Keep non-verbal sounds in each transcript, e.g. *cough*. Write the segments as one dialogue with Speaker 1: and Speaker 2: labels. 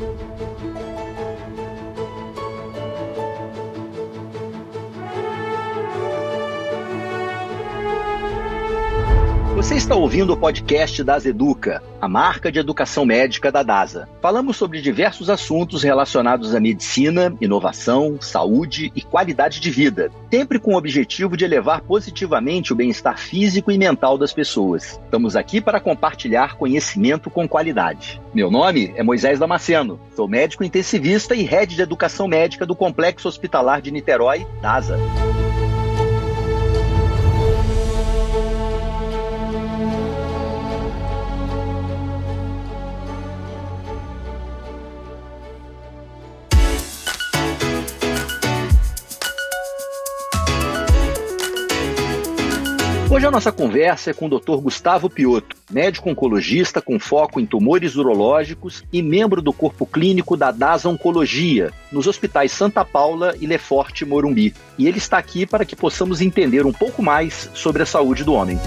Speaker 1: thank you Você está ouvindo o podcast das Educa, a marca de educação médica da DASA. Falamos sobre diversos assuntos relacionados à medicina, inovação, saúde e qualidade de vida, sempre com o objetivo de elevar positivamente o bem-estar físico e mental das pessoas. Estamos aqui para compartilhar conhecimento com qualidade. Meu nome é Moisés Damasceno, sou médico intensivista e head de educação médica do Complexo Hospitalar de Niterói, DASA. Hoje a nossa conversa é com o Dr. Gustavo Piotto, médico oncologista com foco em tumores urológicos e membro do corpo clínico da DASA Oncologia, nos hospitais Santa Paula e Leforte Morumbi. E ele está aqui para que possamos entender um pouco mais sobre a saúde do homem.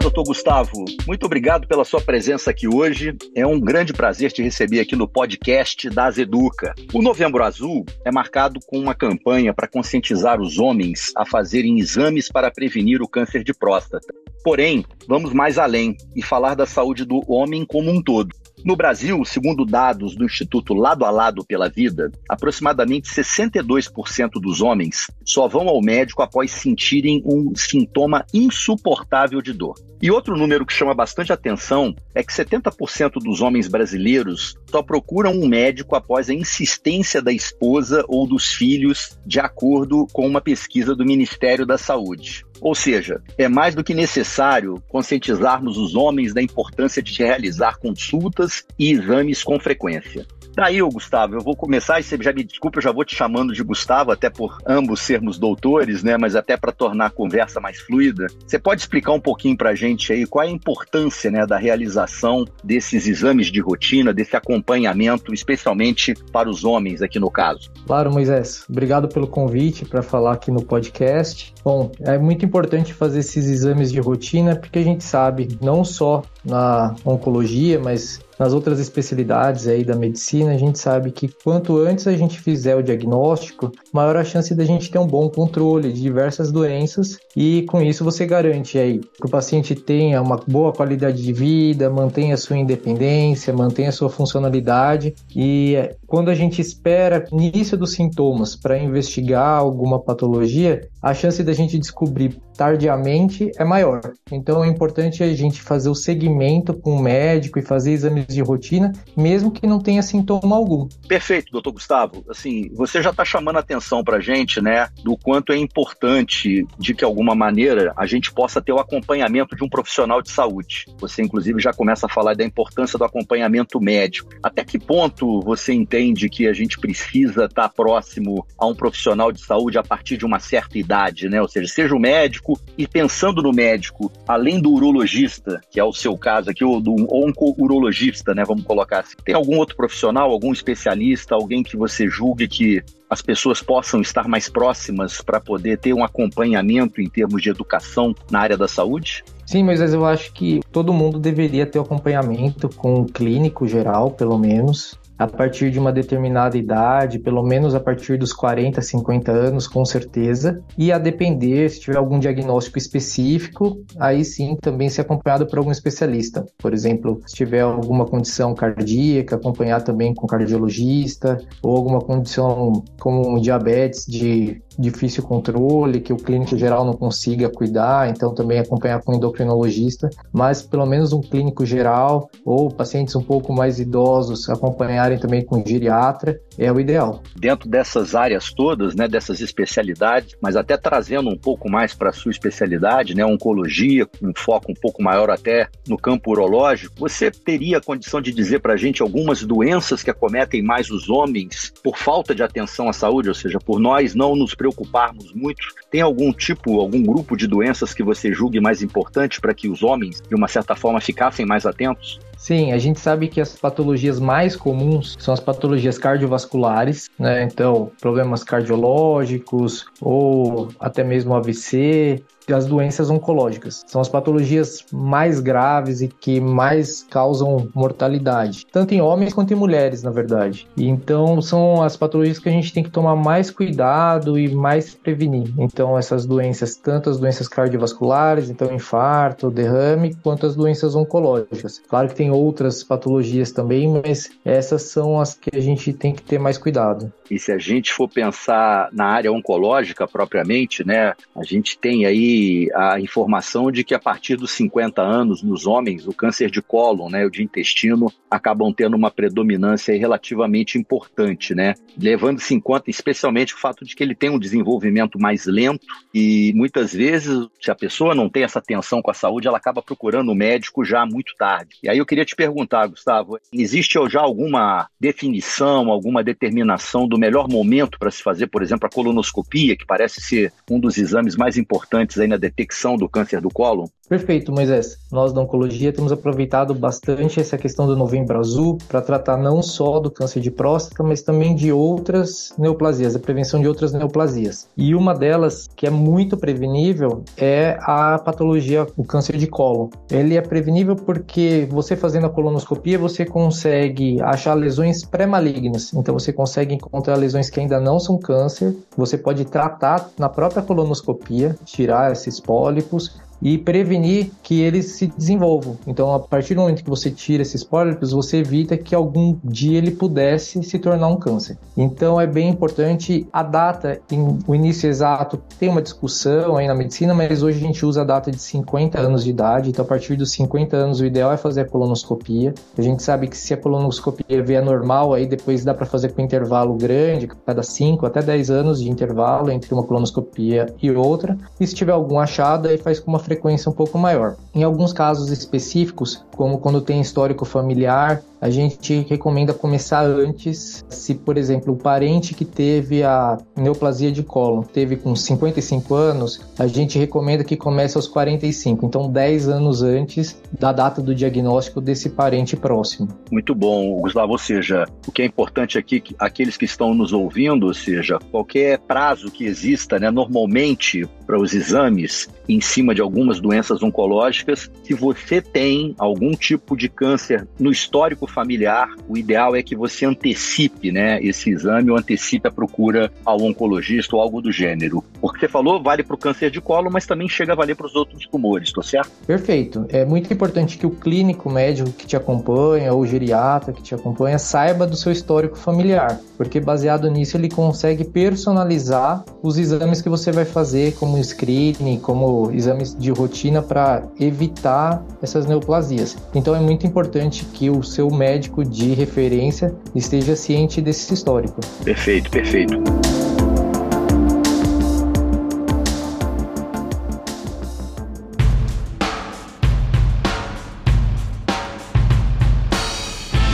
Speaker 1: Doutor Gustavo. Muito obrigado pela sua presença aqui hoje. É um grande prazer te receber aqui no podcast das Educa. O Novembro Azul é marcado com uma campanha para conscientizar os homens a fazerem exames para prevenir o câncer de próstata. Porém, vamos mais além e falar da saúde do homem como um todo. No Brasil, segundo dados do Instituto Lado a Lado pela Vida, aproximadamente 62% dos homens só vão ao médico após sentirem um sintoma insuportável de dor. E outro número que chama bastante atenção é que 70% dos homens brasileiros só procuram um médico após a insistência da esposa ou dos filhos, de acordo com uma pesquisa do Ministério da Saúde. Ou seja, é mais do que necessário conscientizarmos os homens da importância de realizar consultas e exames com frequência. Daí, Gustavo, eu vou começar, e você já me desculpa, eu já vou te chamando de Gustavo, até por ambos sermos doutores, né? Mas até para tornar a conversa mais fluida. Você pode explicar um pouquinho para a gente aí qual é a importância né, da realização desses exames de rotina, desse acompanhamento, especialmente para os homens aqui no caso?
Speaker 2: Claro, Moisés. Obrigado pelo convite para falar aqui no podcast. Bom, é muito importante fazer esses exames de rotina porque a gente sabe, não só na oncologia, mas nas outras especialidades aí da medicina, a gente sabe que quanto antes a gente fizer o diagnóstico, maior a chance da gente ter um bom controle de diversas doenças e com isso você garante aí que o paciente tenha uma boa qualidade de vida, mantenha sua independência, mantenha sua funcionalidade e quando a gente espera início dos sintomas para investigar alguma patologia, a chance da gente descobrir tardiamente é maior. Então é importante a gente fazer o segmento com o médico e fazer exames de rotina, mesmo que não tenha sintoma algum.
Speaker 1: Perfeito, doutor Gustavo. Assim, você já está chamando a atenção para a gente, né, do quanto é importante de que, alguma maneira, a gente possa ter o acompanhamento de um profissional de saúde. Você, inclusive, já começa a falar da importância do acompanhamento médico. Até que ponto você entende que a gente precisa estar tá próximo a um profissional de saúde a partir de uma certa idade, né? Ou seja, seja o médico e pensando no médico, além do urologista, que é o seu caso aqui, ou do onco-urologista, né? Vamos colocar assim. Tem algum outro profissional, algum especialista, alguém que você julgue que as pessoas possam estar mais próximas para poder ter um acompanhamento em termos de educação na área da saúde?
Speaker 2: Sim, mas eu acho que todo mundo deveria ter acompanhamento com um clínico geral, pelo menos, a partir de uma determinada idade, pelo menos a partir dos 40, 50 anos, com certeza. E a depender, se tiver algum diagnóstico específico, aí sim também ser acompanhado por algum especialista. Por exemplo, se tiver alguma condição cardíaca, acompanhar também com cardiologista, ou alguma condição como diabetes de difícil controle, que o clínico geral não consiga cuidar, então também acompanhar com endocrinologista, mas pelo menos um clínico geral ou pacientes um pouco mais idosos acompanhar acompanharem também com geriatra, é o ideal.
Speaker 1: Dentro dessas áreas todas, né, dessas especialidades, mas até trazendo um pouco mais para a sua especialidade, né, oncologia, um foco um pouco maior até no campo urológico, você teria condição de dizer para a gente algumas doenças que acometem mais os homens por falta de atenção à saúde, ou seja, por nós não nos preocuparmos muito? Tem algum tipo, algum grupo de doenças que você julgue mais importante para que os homens, de uma certa forma, ficassem mais atentos?
Speaker 2: Sim, a gente sabe que as patologias mais comuns são as patologias cardiovasculares, né? Então, problemas cardiológicos ou até mesmo AVC, as doenças oncológicas. São as patologias mais graves e que mais causam mortalidade, tanto em homens quanto em mulheres, na verdade. E então são as patologias que a gente tem que tomar mais cuidado e mais prevenir. Então essas doenças, tanto as doenças cardiovasculares, então infarto, derrame, quanto as doenças oncológicas. Claro que tem outras patologias também, mas essas são as que a gente tem que ter mais cuidado.
Speaker 1: E se a gente for pensar na área oncológica propriamente, né, a gente tem aí a informação de que a partir dos 50 anos, nos homens, o câncer de cólon, né, o de intestino, acabam tendo uma predominância relativamente importante, né, levando-se em conta especialmente o fato de que ele tem um desenvolvimento mais lento e muitas vezes, se a pessoa não tem essa atenção com a saúde, ela acaba procurando o médico já muito tarde. E aí eu queria te perguntar, Gustavo, existe já alguma definição, alguma determinação do melhor momento para se fazer, por exemplo, a colonoscopia, que parece ser um dos exames mais importantes aí na detecção do câncer do cólon?
Speaker 2: Perfeito, Moisés. Nós da oncologia temos aproveitado bastante essa questão do novembro azul para tratar não só do câncer de próstata, mas também de outras neoplasias, a prevenção de outras neoplasias. E uma delas, que é muito prevenível, é a patologia, o câncer de cólon. Ele é prevenível porque você fazendo a colonoscopia, você consegue achar lesões pré-malignas. Então você consegue encontrar lesões que ainda não são câncer, você pode tratar na própria colonoscopia, tirar esses pólipos e prevenir que eles se desenvolvam. Então, a partir do momento que você tira esses pólipos, você evita que algum dia ele pudesse se tornar um câncer. Então, é bem importante a data, o início exato, tem uma discussão aí na medicina, mas hoje a gente usa a data de 50 anos de idade. Então, a partir dos 50 anos, o ideal é fazer a colonoscopia. A gente sabe que se a colonoscopia vier normal, aí depois dá para fazer com intervalo grande, cada 5 até 10 anos de intervalo entre uma colonoscopia e outra. E se tiver algum achado, aí faz com uma frequência um pouco maior. Em alguns casos específicos, como quando tem histórico familiar, a gente recomenda começar antes. Se, por exemplo, o parente que teve a neoplasia de cólon teve com 55 anos, a gente recomenda que comece aos 45, então 10 anos antes da data do diagnóstico desse parente próximo.
Speaker 1: Muito bom, Gustavo. Ou seja, o que é importante aqui, aqueles que estão nos ouvindo, ou seja, qualquer prazo que exista, né, normalmente para os exames em cima de algumas doenças oncológicas, se você tem algum tipo de câncer no histórico familiar, o ideal é que você antecipe né, esse exame ou antecipe a procura ao oncologista ou algo do gênero. Porque você falou, vale para o câncer de colo, mas também chega a valer para os outros tumores, estou certo?
Speaker 2: Perfeito. É muito importante que o clínico médico que te acompanha ou o geriatra que te acompanha saiba do seu histórico familiar, porque baseado nisso ele consegue personalizar os exames que você vai fazer, como screening, como exames de rotina para evitar essas neoplasias. Então é muito importante que o seu médico de referência esteja ciente desse histórico.
Speaker 1: Perfeito, perfeito.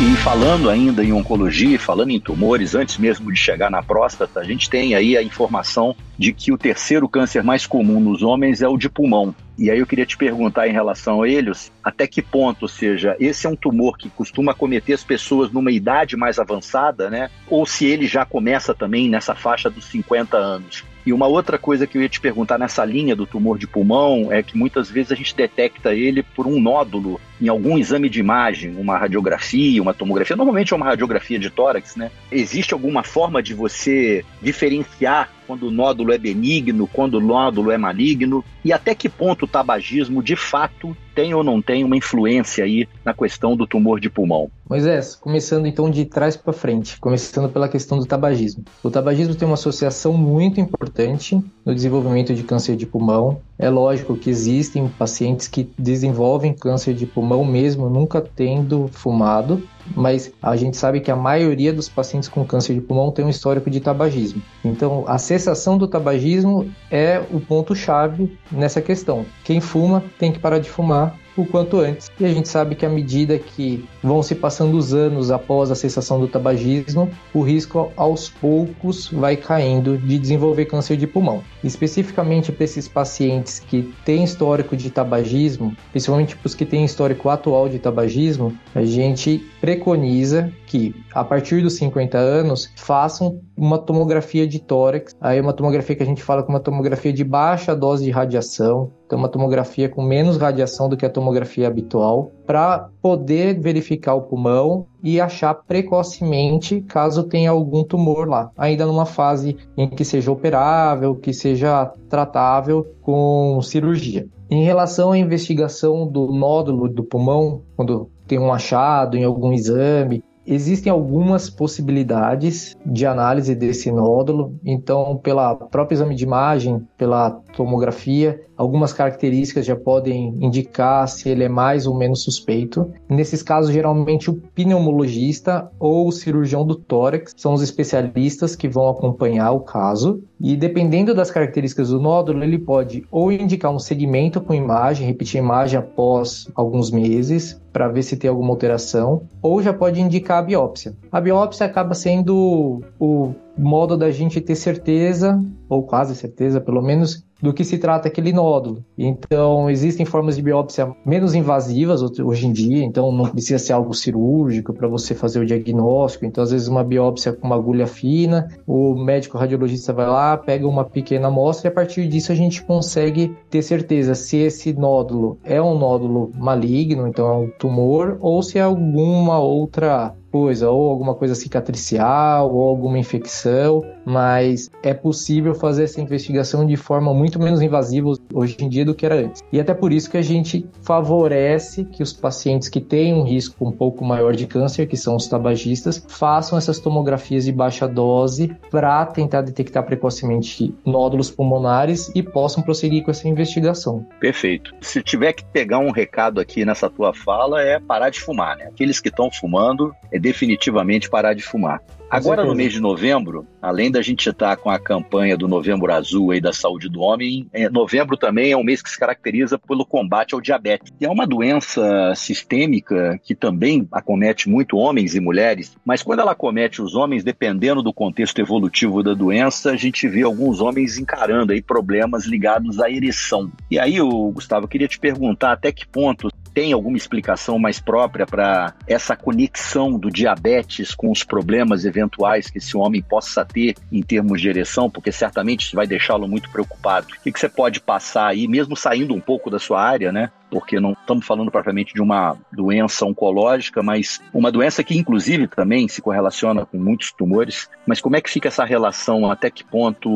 Speaker 1: E falando ainda em oncologia, falando em tumores, antes mesmo de chegar na próstata, a gente tem aí a informação de que o terceiro câncer mais comum nos homens é o de pulmão. E aí eu queria te perguntar em relação a eles, até que ponto, ou seja, esse é um tumor que costuma acometer as pessoas numa idade mais avançada, né? Ou se ele já começa também nessa faixa dos 50 anos. E uma outra coisa que eu ia te perguntar nessa linha do tumor de pulmão é que muitas vezes a gente detecta ele por um nódulo em algum exame de imagem, uma radiografia, uma tomografia, normalmente é uma radiografia de tórax, né? Existe alguma forma de você diferenciar quando o nódulo é benigno, quando o nódulo é maligno, e até que ponto o tabagismo de fato tem ou não tem uma influência aí na questão do tumor de pulmão?
Speaker 2: Moisés, começando então de trás para frente, começando pela questão do tabagismo. O tabagismo tem uma associação muito importante no desenvolvimento de câncer de pulmão. É lógico que existem pacientes que desenvolvem câncer de pulmão mesmo nunca tendo fumado, mas a gente sabe que a maioria dos pacientes com câncer de pulmão tem um histórico de tabagismo. Então, a cessação do tabagismo é o ponto-chave nessa questão. Quem fuma tem que parar de fumar o quanto antes. E a gente sabe que à medida que vão se passando os anos após a cessação do tabagismo, o risco aos poucos vai caindo de desenvolver câncer de pulmão. Especificamente para esses pacientes que têm histórico de tabagismo, principalmente para os que têm histórico atual de tabagismo, a gente preconiza que a partir dos 50 anos façam uma tomografia de tórax. Aí uma tomografia que a gente fala com uma tomografia de baixa dose de radiação, então uma tomografia com menos radiação do que a tomografia habitual, para poder verificar o pulmão e achar precocemente caso tenha algum tumor lá, ainda numa fase em que seja operável, que seja tratável com cirurgia. Em relação à investigação do nódulo do pulmão, quando tem um achado em algum exame, Existem algumas possibilidades de análise desse nódulo, então, pela próprio exame de imagem, pela tomografia, algumas características já podem indicar se ele é mais ou menos suspeito. Nesses casos, geralmente o pneumologista ou o cirurgião do tórax são os especialistas que vão acompanhar o caso. E dependendo das características do nódulo, ele pode ou indicar um segmento com imagem, repetir a imagem após alguns meses, para ver se tem alguma alteração, ou já pode indicar a biópsia. A biópsia acaba sendo o modo da gente ter certeza, ou quase certeza pelo menos, do que se trata aquele nódulo. Então, existem formas de biópsia menos invasivas hoje em dia, então não precisa ser algo cirúrgico para você fazer o diagnóstico. Então, às vezes, uma biópsia com uma agulha fina, o médico radiologista vai lá, pega uma pequena amostra e a partir disso a gente consegue ter certeza se esse nódulo é um nódulo maligno, então é um tumor, ou se é alguma outra coisa, ou alguma coisa cicatricial, ou alguma infecção, mas é possível fazer essa investigação de forma muito menos invasiva hoje em dia do que era antes. E até por isso que a gente favorece que os pacientes que têm um risco um pouco maior de câncer, que são os tabagistas, façam essas tomografias de baixa dose para tentar detectar precocemente nódulos pulmonares e possam prosseguir com essa investigação.
Speaker 1: Perfeito. Se tiver que pegar um recado aqui nessa tua fala, é parar de fumar, né? Aqueles que estão fumando, é definitivamente parar de fumar. Agora, no mês de novembro, além da gente estar com a campanha do Novembro Azul aí da saúde do homem, é, novembro também é um mês que se caracteriza pelo combate ao diabetes. E é uma doença sistêmica que também acomete muito homens e mulheres, mas quando ela acomete os homens, dependendo do contexto evolutivo da doença, a gente vê alguns homens encarando aí problemas ligados à ereção. E aí, Gustavo, eu queria te perguntar até que ponto tem alguma explicação mais própria para essa conexão do diabetes com os problemas eventuais que esse homem possa ter em termos de ereção, porque certamente isso vai deixá-lo muito preocupado. O que, que você pode passar aí, mesmo saindo um pouco da sua área, né? Porque não estamos falando propriamente de uma doença oncológica, mas uma doença que, inclusive, também se correlaciona com muitos tumores. Mas como é que fica essa relação? Até que ponto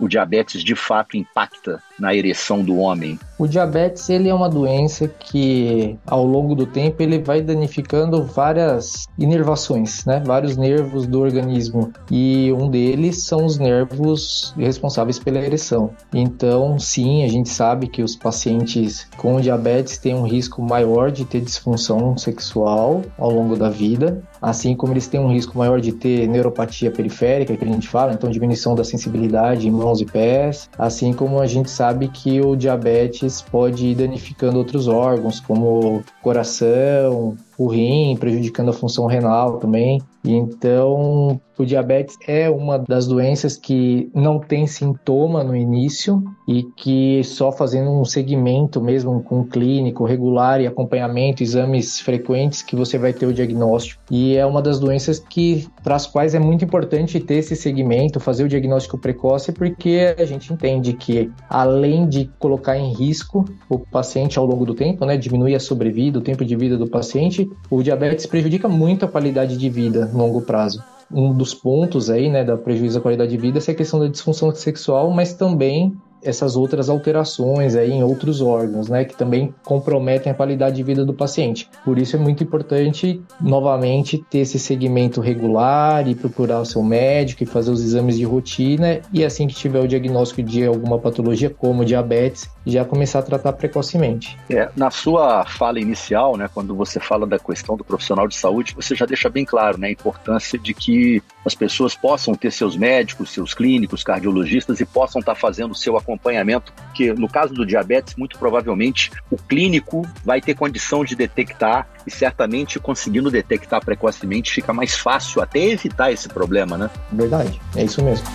Speaker 1: o diabetes de fato impacta na ereção do homem?
Speaker 2: O diabetes ele é uma doença que, ao longo do tempo, ele vai danificando várias inervações, né? vários nervos do organismo. E um deles são os nervos responsáveis pela ereção. Então, sim, a gente sabe que os pacientes com diabetes diabetes têm um risco maior de ter disfunção sexual ao longo da vida, assim como eles têm um risco maior de ter neuropatia periférica, que a gente fala, então diminuição da sensibilidade em mãos e pés, assim como a gente sabe que o diabetes pode ir danificando outros órgãos, como coração, o rim, prejudicando a função renal também. Então, o diabetes é uma das doenças que não tem sintoma no início e que só fazendo um segmento mesmo com clínico regular e acompanhamento, exames frequentes que você vai ter o diagnóstico. E é uma das doenças que para as quais é muito importante ter esse segmento, fazer o diagnóstico precoce, porque a gente entende que além de colocar em risco o paciente ao longo do tempo, né, diminuir a sobrevida, o tempo de vida do paciente, o diabetes prejudica muito a qualidade de vida no longo prazo. Um dos pontos aí, né, da prejuízo à qualidade de vida é a questão da disfunção sexual, mas também essas outras alterações aí em outros órgãos, né, que também comprometem a qualidade de vida do paciente. Por isso é muito importante, novamente, ter esse segmento regular e procurar o seu médico e fazer os exames de rotina e assim que tiver o diagnóstico de alguma patologia como diabetes, já começar a tratar precocemente.
Speaker 1: É, na sua fala inicial, né, quando você fala da questão do profissional de saúde, você já deixa bem claro né, a importância de que as pessoas possam ter seus médicos, seus clínicos, cardiologistas e possam estar fazendo o seu acompanhamento, que no caso do diabetes, muito provavelmente o clínico vai ter condição de detectar e certamente conseguindo detectar precocemente fica mais fácil até evitar esse problema, né?
Speaker 2: Verdade, é isso mesmo.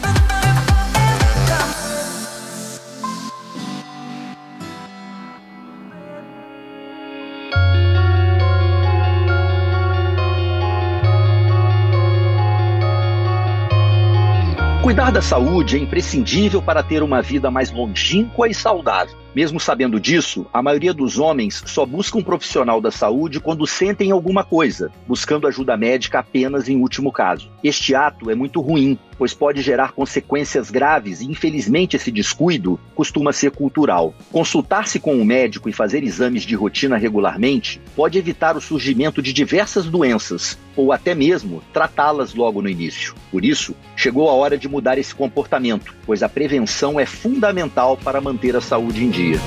Speaker 1: Cuidar da saúde é imprescindível para ter uma vida mais longínqua e saudável. Mesmo sabendo disso, a maioria dos homens só busca um profissional da saúde quando sentem alguma coisa, buscando ajuda médica apenas em último caso. Este ato é muito ruim, pois pode gerar consequências graves e, infelizmente, esse descuido costuma ser cultural. Consultar-se com um médico e fazer exames de rotina regularmente pode evitar o surgimento de diversas doenças ou até mesmo tratá-las logo no início. Por isso, chegou a hora de mudar esse comportamento, pois a prevenção é fundamental para manter a saúde em dia.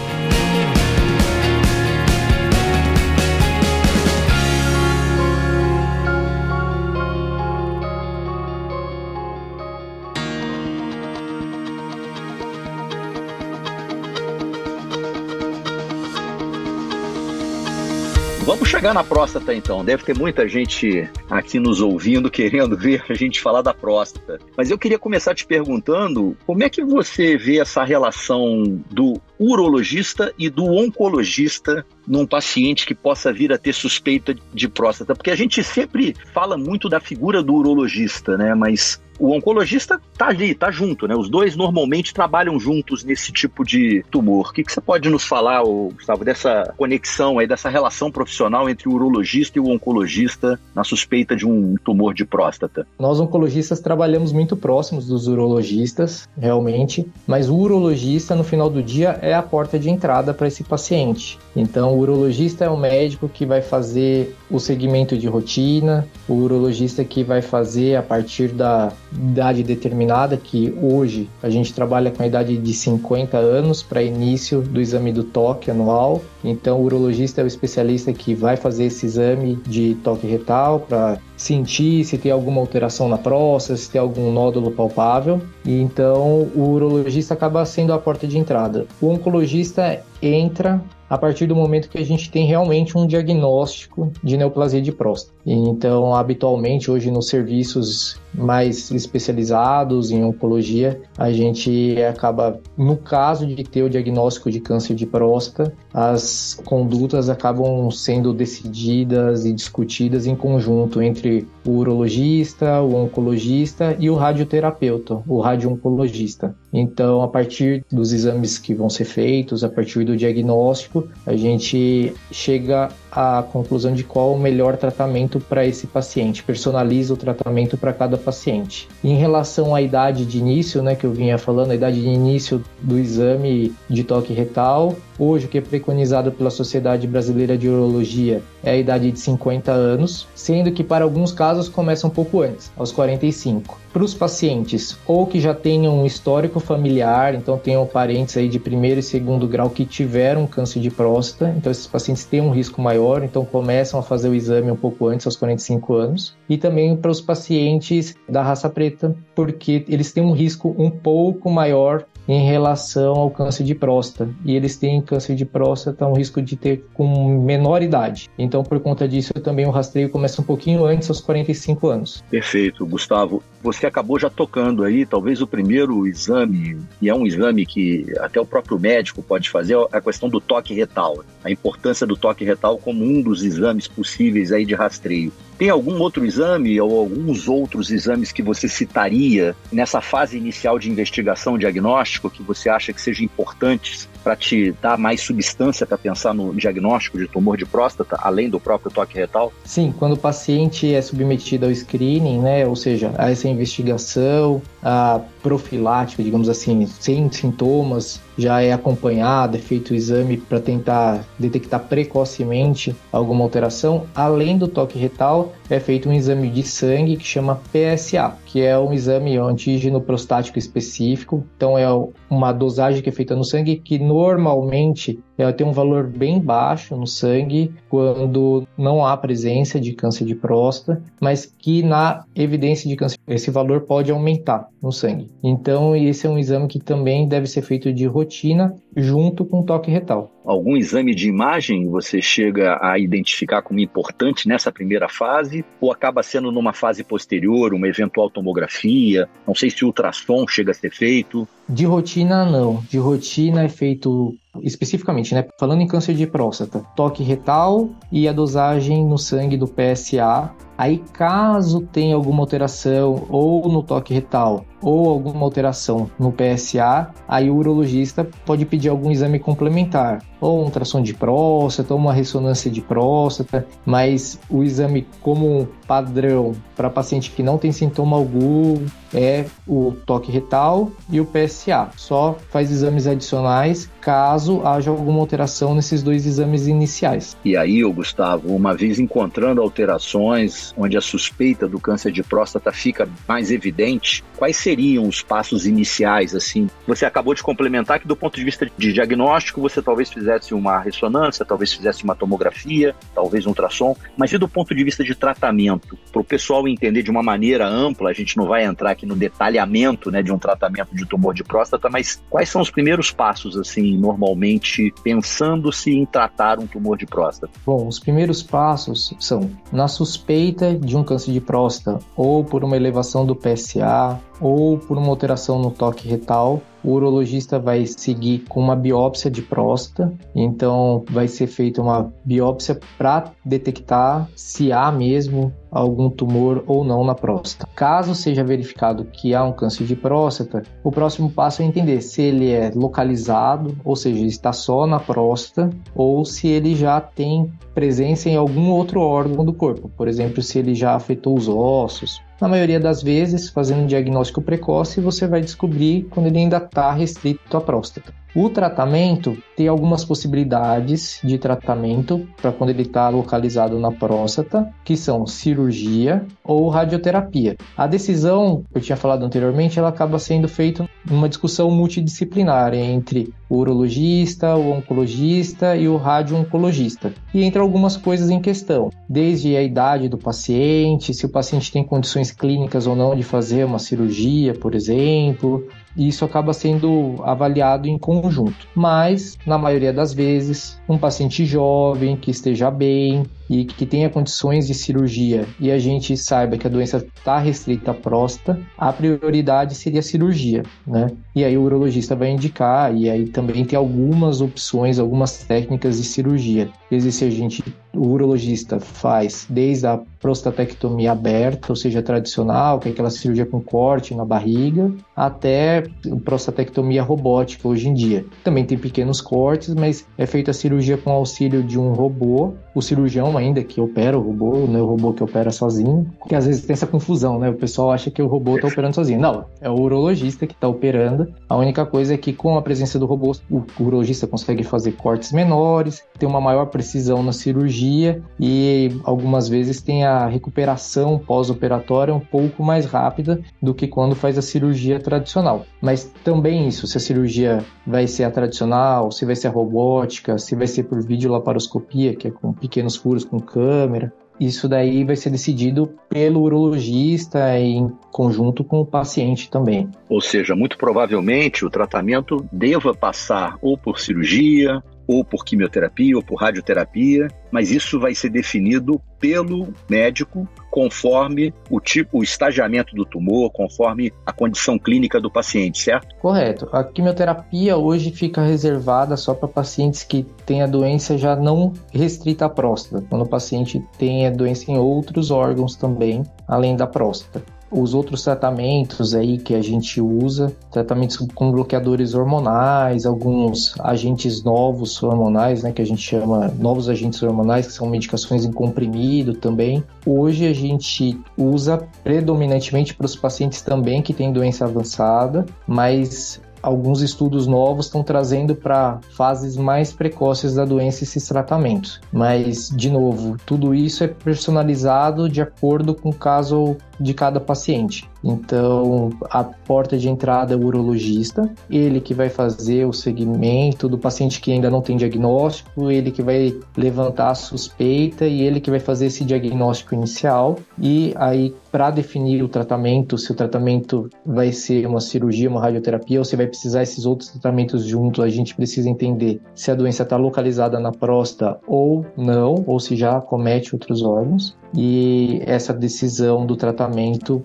Speaker 1: Vamos chegar na próstata então. Deve ter muita gente aqui nos ouvindo *laughs* querendo ver a gente falar da próstata. Mas eu queria começar te perguntando como é que você vê essa relação do urologista e do oncologista num paciente que possa vir a ter suspeita de próstata? Porque a gente sempre fala muito da figura do urologista, né? Mas o oncologista tá ali, tá junto, né? Os dois normalmente trabalham juntos nesse tipo de tumor. O que, que você pode nos falar, Gustavo, dessa conexão aí, dessa relação profissional entre o urologista e o oncologista na suspeita de um tumor de próstata?
Speaker 2: Nós oncologistas trabalhamos muito próximos dos urologistas, realmente, mas o urologista no final do dia é a porta de entrada para esse paciente. Então, o urologista é o médico que vai fazer o segmento de rotina, o urologista que vai fazer a partir da idade determinada, que hoje a gente trabalha com a idade de 50 anos para início do exame do toque anual. Então, o urologista é o especialista que vai fazer esse exame de toque retal para sentir se tem alguma alteração na próstata, se tem algum nódulo palpável. E então, o urologista acaba sendo a porta de entrada. O oncologista entra a partir do momento que a gente tem realmente um diagnóstico de neoplasia de próstata. Então, habitualmente, hoje nos serviços mais especializados em oncologia, a gente acaba, no caso de ter o diagnóstico de câncer de próstata, as condutas acabam sendo decididas e discutidas em conjunto entre o urologista, o oncologista e o radioterapeuta, o radio-oncologista. Então, a partir dos exames que vão ser feitos, a partir do diagnóstico, a gente chega à conclusão de qual o melhor tratamento para esse paciente, personaliza o tratamento para cada paciente. Em relação à idade de início, né, que eu vinha falando, a idade de início do exame de toque retal, hoje o que é preconizado pela Sociedade Brasileira de Urologia é a idade de 50 anos, sendo que para alguns casos começa um pouco antes, aos 45. Para os pacientes ou que já tenham um histórico familiar, então tenham parentes aí de primeiro e segundo grau que tiveram câncer de próstata, então esses pacientes têm um risco maior, então começam a fazer o exame um pouco antes, aos 45 anos. E também para os pacientes da raça preta, porque eles têm um risco um pouco maior em relação ao câncer de próstata. E eles têm câncer de próstata um risco de ter com menor idade. Então, por conta disso, também o rastreio começa um pouquinho antes, aos 45 anos.
Speaker 1: Perfeito, Gustavo. Você acabou já tocando aí, talvez o primeiro exame, e é um exame que até o próprio médico pode fazer, é a questão do toque retal. A importância do toque retal como um dos exames possíveis aí de rastreio. Tem algum outro exame ou alguns outros exames que você citaria nessa fase inicial de investigação diagnóstico que você acha que sejam importantes para te dar mais substância para pensar no diagnóstico de tumor de próstata, além do próprio toque retal?
Speaker 2: Sim, quando o paciente é submetido ao screening, né, ou seja, a essa investigação, a profilática, digamos assim, sem sintomas, já é acompanhado, é feito o exame para tentar detectar precocemente alguma alteração. Além do toque retal, é feito um exame de sangue que chama PSA, que é um exame antígeno prostático específico. Então é uma dosagem que é feita no sangue que normalmente ela tem um valor bem baixo no sangue quando não há presença de câncer de próstata, mas que na evidência de câncer esse valor pode aumentar no sangue. Então esse é um exame que também deve ser feito de rotina junto com toque retal.
Speaker 1: Algum exame de imagem você chega a identificar como importante nessa primeira fase ou acaba sendo numa fase posterior, uma eventual tomografia? Não sei se ultrassom chega a ser feito.
Speaker 2: De rotina, não. De rotina é feito especificamente, né? Falando em câncer de próstata, toque retal e a dosagem no sangue do PSA. Aí, caso tenha alguma alteração ou no toque retal ou alguma alteração no PSA, aí o urologista pode pedir algum exame complementar, ou um ultrassom de próstata, ou uma ressonância de próstata, mas o exame como padrão para paciente que não tem sintoma algum é o toque retal e o PSA. Só faz exames adicionais caso haja alguma alteração nesses dois exames iniciais.
Speaker 1: E aí, Gustavo, uma vez encontrando alterações onde a suspeita do câncer de próstata fica mais evidente, quais seriam os passos iniciais assim? Você acabou de complementar que do ponto de vista de diagnóstico, você talvez fizesse uma ressonância, talvez fizesse uma tomografia, talvez um ultrassom, mas e do ponto de vista de tratamento? Para o pessoal entender de uma maneira ampla, a gente não vai entrar aqui no detalhamento né, de um tratamento de tumor de próstata, mas quais são os primeiros passos, assim, normalmente, pensando-se em tratar um tumor de próstata?
Speaker 2: Bom, os primeiros passos são na suspeita de um câncer de próstata ou por uma elevação do PSA, ou por uma alteração no toque retal, o urologista vai seguir com uma biópsia de próstata. Então, vai ser feita uma biópsia para detectar se há mesmo algum tumor ou não na próstata. Caso seja verificado que há um câncer de próstata, o próximo passo é entender se ele é localizado, ou seja, está só na próstata, ou se ele já tem presença em algum outro órgão do corpo. Por exemplo, se ele já afetou os ossos, na maioria das vezes, fazendo um diagnóstico precoce, você vai descobrir quando ele ainda está restrito à próstata. O tratamento tem algumas possibilidades de tratamento para quando ele está localizado na próstata, que são cirurgia ou radioterapia. A decisão, eu tinha falado anteriormente, ela acaba sendo feita numa discussão multidisciplinar entre o urologista, o oncologista e o radio-oncologista. E entre algumas coisas em questão, desde a idade do paciente, se o paciente tem condições clínicas ou não de fazer uma cirurgia, por exemplo, e isso acaba sendo avaliado em conjunto. Mas, na maioria das vezes, um paciente jovem que esteja bem e que tenha condições de cirurgia e a gente saiba que a doença está restrita à próstata, a prioridade seria a cirurgia, né? E aí o urologista vai indicar, e aí também tem algumas opções, algumas técnicas de cirurgia. Existe a gente, o urologista faz desde a prostatectomia aberta, ou seja, tradicional, que é aquela cirurgia com corte na barriga, até prostatectomia robótica hoje em dia. Também tem pequenos cortes, mas é feita a cirurgia com auxílio de um robô, o cirurgião ainda que opera o robô, não é o robô que opera sozinho, que às vezes tem essa confusão, né? O pessoal acha que o robô está operando sozinho. Não, é o urologista que está operando. A única coisa é que com a presença do robô, o urologista consegue fazer cortes menores, ter uma maior precisão na cirurgia e algumas vezes tem a recuperação pós-operatória um pouco mais rápida do que quando faz a cirurgia tradicional. Mas também isso, se a cirurgia vai ser a tradicional, se vai ser a robótica, se vai ser por videolaparoscopia, que é com pequenos furos com câmera. Isso daí vai ser decidido pelo urologista em conjunto com o paciente também.
Speaker 1: Ou seja, muito provavelmente o tratamento deva passar ou por cirurgia, ou por quimioterapia ou por radioterapia, mas isso vai ser definido pelo médico conforme o tipo, o estagiamento do tumor, conforme a condição clínica do paciente, certo?
Speaker 2: Correto. A quimioterapia hoje fica reservada só para pacientes que têm a doença já não restrita à próstata, quando o paciente tem a doença em outros órgãos também, além da próstata. Os outros tratamentos aí que a gente usa, tratamentos com bloqueadores hormonais, alguns agentes novos hormonais, né, que a gente chama novos agentes hormonais, que são medicações em comprimido também. Hoje a gente usa predominantemente para os pacientes também que têm doença avançada, mas alguns estudos novos estão trazendo para fases mais precoces da doença esses tratamentos. Mas, de novo, tudo isso é personalizado de acordo com o caso de cada paciente. Então, a porta de entrada é o urologista, ele que vai fazer o segmento do paciente que ainda não tem diagnóstico, ele que vai levantar a suspeita e ele que vai fazer esse diagnóstico inicial. E aí, para definir o tratamento, se o tratamento vai ser uma cirurgia, uma radioterapia ou se vai precisar esses outros tratamentos juntos, a gente precisa entender se a doença está localizada na próstata ou não, ou se já comete outros órgãos e essa decisão do tratamento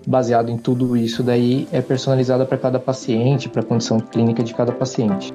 Speaker 2: baseado em tudo isso daí é personalizada para cada paciente, para a condição clínica de cada paciente.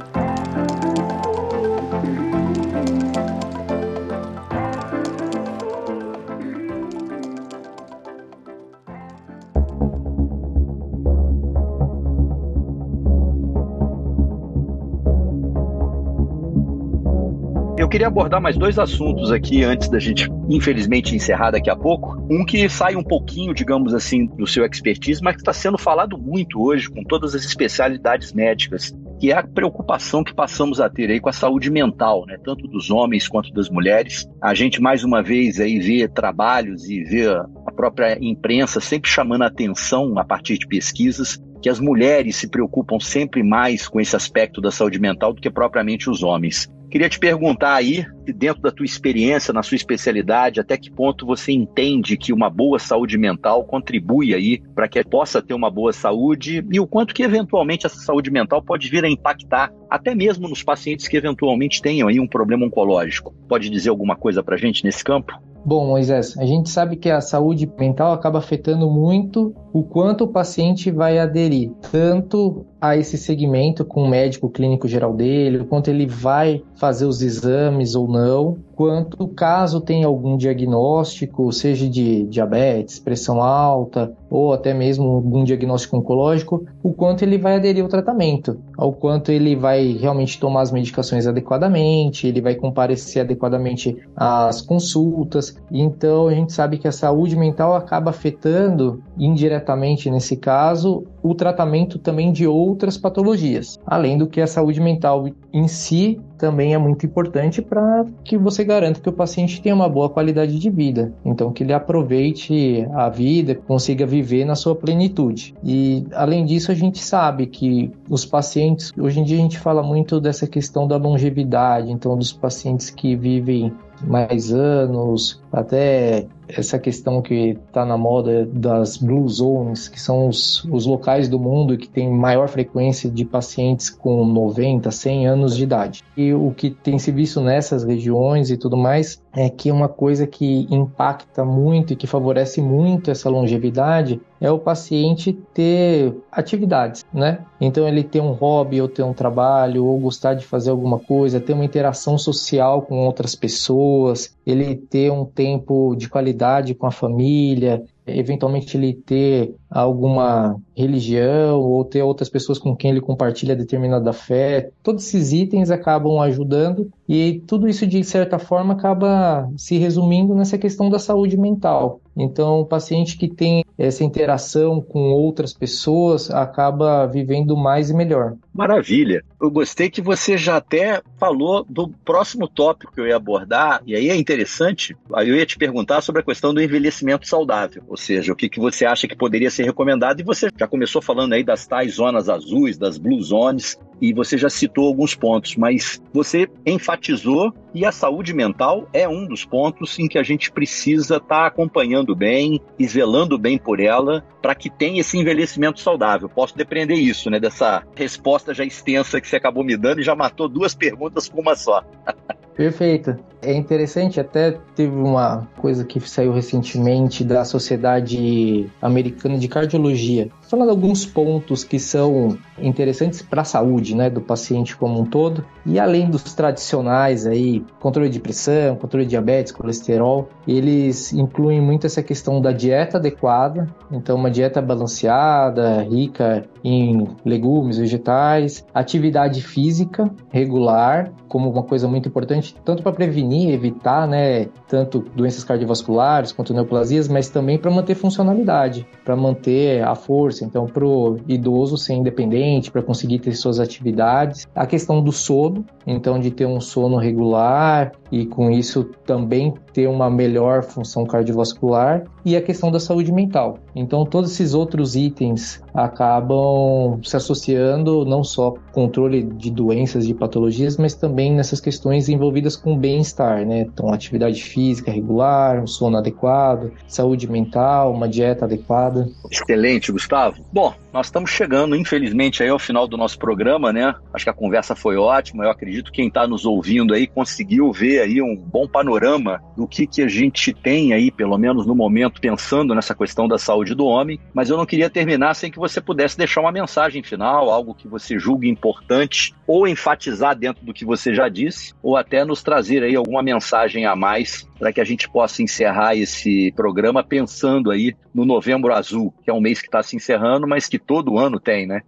Speaker 1: Queria abordar mais dois assuntos aqui antes da gente, infelizmente, encerrar daqui a pouco. Um que sai um pouquinho, digamos assim, do seu expertise, mas que está sendo falado muito hoje com todas as especialidades médicas, que é a preocupação que passamos a ter aí com a saúde mental, né? Tanto dos homens quanto das mulheres. A gente, mais uma vez, aí vê trabalhos e vê a própria imprensa sempre chamando a atenção a partir de pesquisas que as mulheres se preocupam sempre mais com esse aspecto da saúde mental do que propriamente os homens. Queria te perguntar aí, dentro da tua experiência, na sua especialidade, até que ponto você entende que uma boa saúde mental contribui aí para que possa ter uma boa saúde e o quanto que eventualmente essa saúde mental pode vir a impactar até mesmo nos pacientes que eventualmente tenham aí um problema oncológico. Pode dizer alguma coisa para gente nesse campo?
Speaker 2: Bom, Moisés, a gente sabe que a saúde mental acaba afetando muito o quanto o paciente vai aderir, tanto a esse segmento com o médico clínico geral dele, o quanto ele vai fazer os exames ou não, quanto caso tenha algum diagnóstico, seja de diabetes, pressão alta ou até mesmo algum diagnóstico oncológico, o quanto ele vai aderir ao tratamento, ao quanto ele vai realmente tomar as medicações adequadamente, ele vai comparecer adequadamente às consultas. Então a gente sabe que a saúde mental acaba afetando indiretamente nesse caso o tratamento também de outras patologias, além do que a saúde mental em si também é muito importante para que você garanta que o paciente tenha uma boa qualidade de vida. Então, que ele aproveite a vida, consiga viver na sua plenitude. E, além disso, a gente sabe que os pacientes, hoje em dia a gente fala muito dessa questão da longevidade, então, dos pacientes que vivem mais anos, até essa questão que está na moda das blue zones, que são os, os locais do mundo que tem maior frequência de pacientes com 90, 100 anos de idade. E o que tem se visto nessas regiões e tudo mais é que uma coisa que impacta muito e que favorece muito essa longevidade é o paciente ter atividades, né? Então ele ter um hobby ou ter um trabalho ou gostar de fazer alguma coisa, ter uma interação social com outras pessoas, ele ter um tempo de qualidade com a família, eventualmente ele ter alguma religião ou ter outras pessoas com quem ele compartilha determinada fé. Todos esses itens acabam ajudando e tudo isso de certa forma acaba se resumindo nessa questão da saúde mental. Então, o paciente que tem essa interação com outras pessoas acaba vivendo mais e melhor.
Speaker 1: Maravilha. Eu gostei que você já até falou do próximo tópico que eu ia abordar, e aí é interessante. Aí eu ia te perguntar sobre a questão do envelhecimento saudável, ou seja, o que, que você acha que poderia ser recomendado, e você já começou falando aí das tais zonas azuis, das blue zones, e você já citou alguns pontos, mas você enfatizou e a saúde mental é um dos pontos em que a gente precisa estar tá acompanhando bem e zelando bem por ela para que tenha esse envelhecimento saudável. Posso depreender isso, né, dessa resposta já extensa que você acabou me dando e já matou duas perguntas com uma só. *laughs*
Speaker 2: Perfeito. É interessante, até teve uma coisa que saiu recentemente da Sociedade Americana de Cardiologia, falando alguns pontos que são interessantes para a saúde, né, do paciente como um todo. E além dos tradicionais aí, controle de pressão, controle de diabetes, colesterol, eles incluem muito essa questão da dieta adequada, então uma dieta balanceada, rica em legumes, vegetais, atividade física regular, como uma coisa muito importante, tanto para prevenir, evitar, né, tanto doenças cardiovasculares quanto neoplasias, mas também para manter funcionalidade, para manter a força. Então, para o idoso ser independente, para conseguir ter suas atividades. A questão do sono, então de ter um sono regular e com isso também ter uma melhor função cardiovascular e a questão da saúde mental. Então, todos esses outros itens acabam se associando não só controle de doenças e patologias, mas também nessas questões envolvidas com bem-estar, né? Então, atividade física regular, um sono adequado, saúde mental, uma dieta adequada.
Speaker 1: Excelente, Gustavo. Bom, nós estamos chegando, infelizmente, aí ao final do nosso programa, né? Acho que a conversa foi ótima. Eu acredito que quem está nos ouvindo aí conseguiu ver aí um bom panorama do que, que a gente tem aí, pelo menos no momento, pensando nessa questão da saúde do homem. Mas eu não queria terminar sem que você pudesse deixar uma mensagem final, algo que você julgue importante, ou enfatizar dentro do que você já disse, ou até nos trazer aí alguma mensagem a mais para que a gente possa encerrar esse programa pensando aí no Novembro Azul, que é um mês que está se encerrando, mas que todo ano tem, né?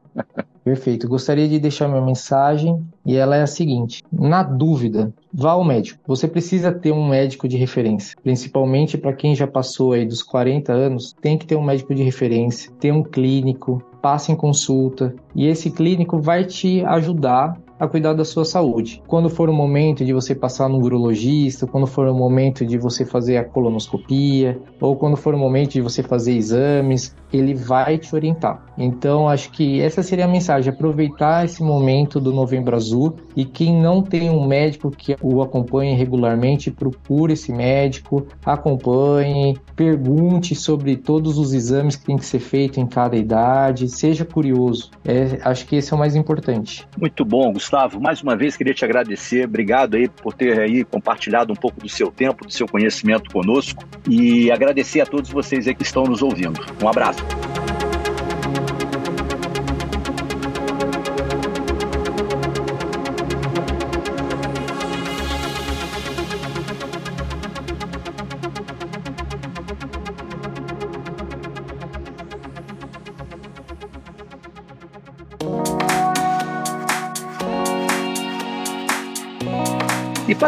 Speaker 2: Perfeito. Gostaria de deixar minha mensagem e ela é a seguinte: na dúvida, vá ao médico. Você precisa ter um médico de referência, principalmente para quem já passou aí dos 40 anos, tem que ter um médico de referência, ter um clínico, passe em consulta e esse clínico vai te ajudar a cuidar da sua saúde. Quando for o momento de você passar no urologista, quando for o momento de você fazer a colonoscopia, ou quando for o momento de você fazer exames, ele vai te orientar. Então, acho que essa seria a mensagem: aproveitar esse momento do Novembro Azul e quem não tem um médico que o acompanhe regularmente, procure esse médico, acompanhe, pergunte sobre todos os exames que tem que ser feito em cada idade, seja curioso. É, acho que esse é o mais importante.
Speaker 1: Muito bom, Gustavo. Mais uma vez queria te agradecer. Obrigado aí por ter aí compartilhado um pouco do seu tempo, do seu conhecimento conosco e agradecer a todos vocês que estão nos ouvindo. Um abraço.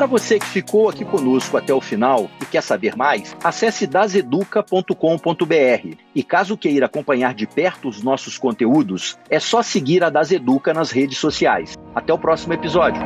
Speaker 1: Para você que ficou aqui conosco até o final e quer saber mais, acesse daseduca.com.br. E caso queira acompanhar de perto os nossos conteúdos, é só seguir a Daseduca nas redes sociais. Até o próximo episódio.